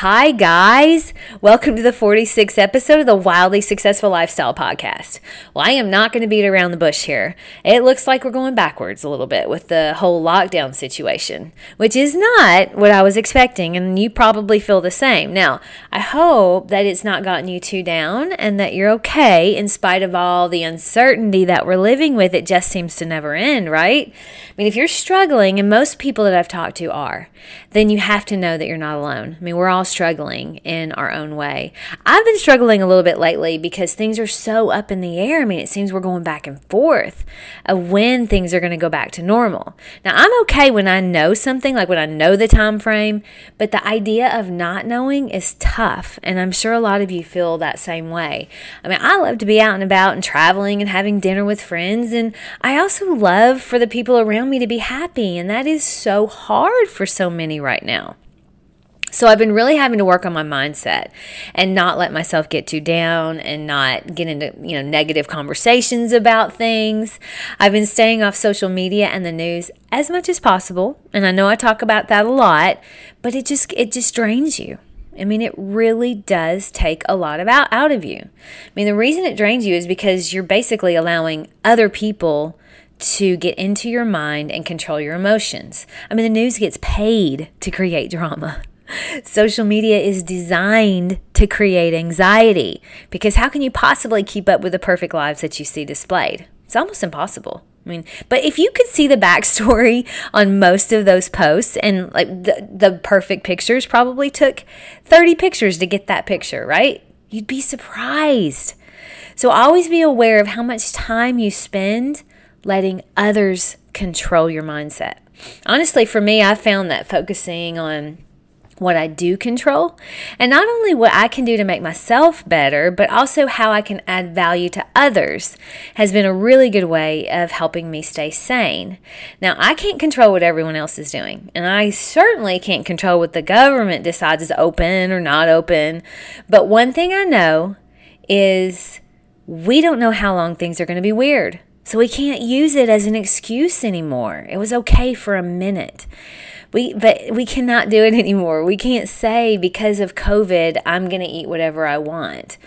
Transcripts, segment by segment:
Hi, guys. Welcome to the 46th episode of the Wildly Successful Lifestyle Podcast. Well, I am not going to beat around the bush here. It looks like we're going backwards a little bit with the whole lockdown situation, which is not what I was expecting, and you probably feel the same. Now, I hope that it's not gotten you too down and that you're okay in spite of all the uncertainty that we're living with. It just seems to never end, right? I mean, if you're struggling, and most people that I've talked to are, then you have to know that you're not alone. I mean, we're all struggling in our own way. I've been struggling a little bit lately because things are so up in the air. I mean, it seems we're going back and forth of when things are going to go back to normal. Now, I'm okay when I know something, like when I know the time frame, but the idea of not knowing is tough, and I'm sure a lot of you feel that same way. I mean, I love to be out and about and traveling and having dinner with friends, and I also love for the people around me to be happy, and that is so hard for so many right now. So I've been really having to work on my mindset and not let myself get too down and not get into, you know, negative conversations about things. I've been staying off social media and the news as much as possible, and I know I talk about that a lot, but it just it just drains you. I mean, it really does take a lot of out, out of you. I mean, the reason it drains you is because you're basically allowing other people to get into your mind and control your emotions. I mean, the news gets paid to create drama. Social media is designed to create anxiety because how can you possibly keep up with the perfect lives that you see displayed? It's almost impossible. I mean, but if you could see the backstory on most of those posts and like the, the perfect pictures probably took 30 pictures to get that picture, right? You'd be surprised. So always be aware of how much time you spend letting others control your mindset. Honestly, for me, I found that focusing on what I do control, and not only what I can do to make myself better, but also how I can add value to others has been a really good way of helping me stay sane. Now, I can't control what everyone else is doing, and I certainly can't control what the government decides is open or not open. But one thing I know is we don't know how long things are going to be weird. So we can't use it as an excuse anymore. It was okay for a minute. We but we cannot do it anymore. We can't say because of COVID I'm going to eat whatever I want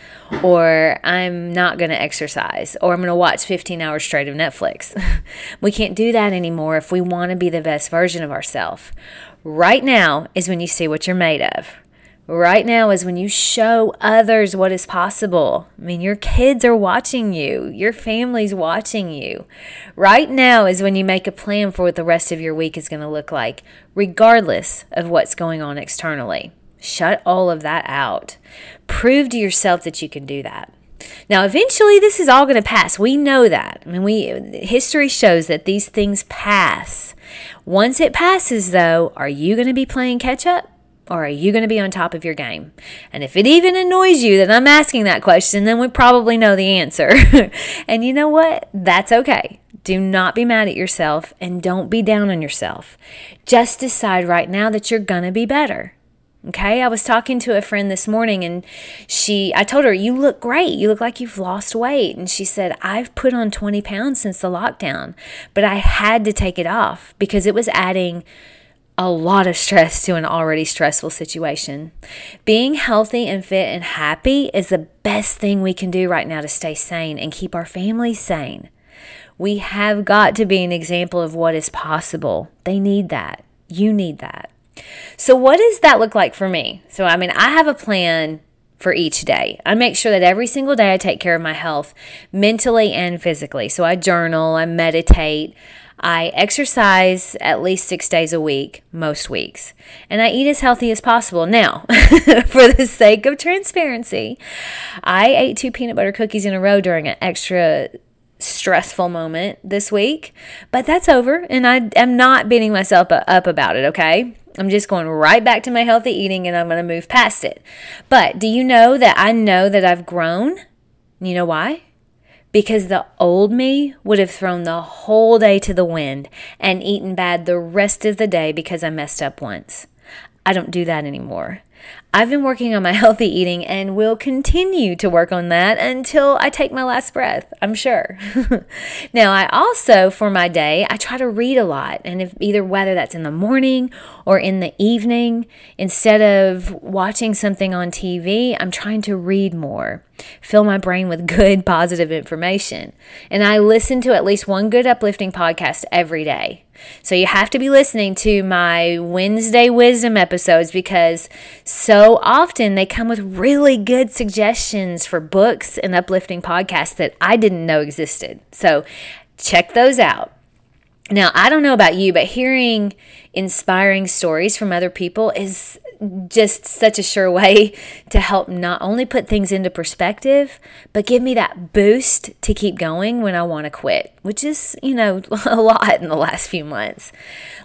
or I'm not going to exercise or I'm going to watch 15 hours straight of Netflix. we can't do that anymore if we want to be the best version of ourselves. Right now is when you see what you're made of. Right now is when you show others what is possible. I mean, your kids are watching you, your family's watching you. Right now is when you make a plan for what the rest of your week is going to look like, regardless of what's going on externally. Shut all of that out. Prove to yourself that you can do that. Now, eventually, this is all going to pass. We know that. I mean, we history shows that these things pass. Once it passes, though, are you going to be playing catch up? Or are you going to be on top of your game? And if it even annoys you that I'm asking that question, then we probably know the answer. and you know what? That's okay. Do not be mad at yourself and don't be down on yourself. Just decide right now that you're going to be better. Okay, I was talking to a friend this morning and she, I told her, You look great. You look like you've lost weight. And she said, I've put on 20 pounds since the lockdown, but I had to take it off because it was adding a lot of stress to an already stressful situation. Being healthy and fit and happy is the best thing we can do right now to stay sane and keep our families sane. We have got to be an example of what is possible. They need that. You need that. So, what does that look like for me? So, I mean, I have a plan for each day. I make sure that every single day I take care of my health mentally and physically. So, I journal, I meditate. I exercise at least six days a week, most weeks, and I eat as healthy as possible. Now, for the sake of transparency, I ate two peanut butter cookies in a row during an extra stressful moment this week, but that's over, and I am not beating myself up about it, okay? I'm just going right back to my healthy eating and I'm going to move past it. But do you know that I know that I've grown? You know why? Because the old me would have thrown the whole day to the wind and eaten bad the rest of the day because I messed up once. I don't do that anymore. I've been working on my healthy eating and will continue to work on that until I take my last breath, I'm sure. now, I also, for my day, I try to read a lot. And if either whether that's in the morning or in the evening, instead of watching something on TV, I'm trying to read more, fill my brain with good, positive information. And I listen to at least one good, uplifting podcast every day. So you have to be listening to my Wednesday wisdom episodes because so often they come with really good suggestions for books and uplifting podcasts that I didn't know existed. So check those out. Now, I don't know about you, but hearing inspiring stories from other people is just such a sure way to help not only put things into perspective, but give me that boost to keep going when I want to quit, which is, you know, a lot in the last few months.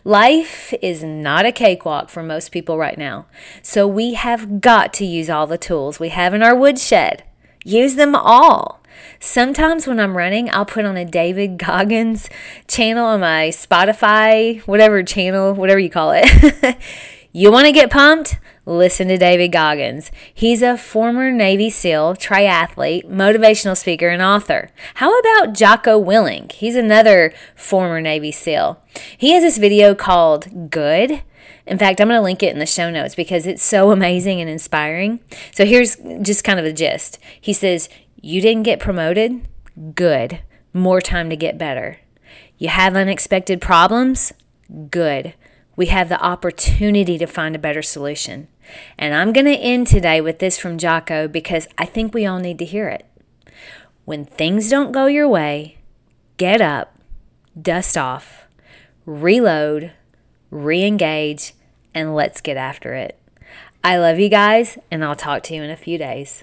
Life is not a cakewalk for most people right now. So we have got to use all the tools we have in our woodshed. Use them all. Sometimes when I'm running, I'll put on a David Goggins channel on my Spotify, whatever channel, whatever you call it. you want to get pumped? Listen to David Goggins. He's a former Navy SEAL, triathlete, motivational speaker, and author. How about Jocko Willink? He's another former Navy SEAL. He has this video called Good. In fact, I'm going to link it in the show notes because it's so amazing and inspiring. So here's just kind of the gist. He says, you didn't get promoted? Good. More time to get better. You have unexpected problems? Good. We have the opportunity to find a better solution. And I'm going to end today with this from Jocko because I think we all need to hear it. When things don't go your way, get up, dust off, reload, re engage, and let's get after it. I love you guys, and I'll talk to you in a few days.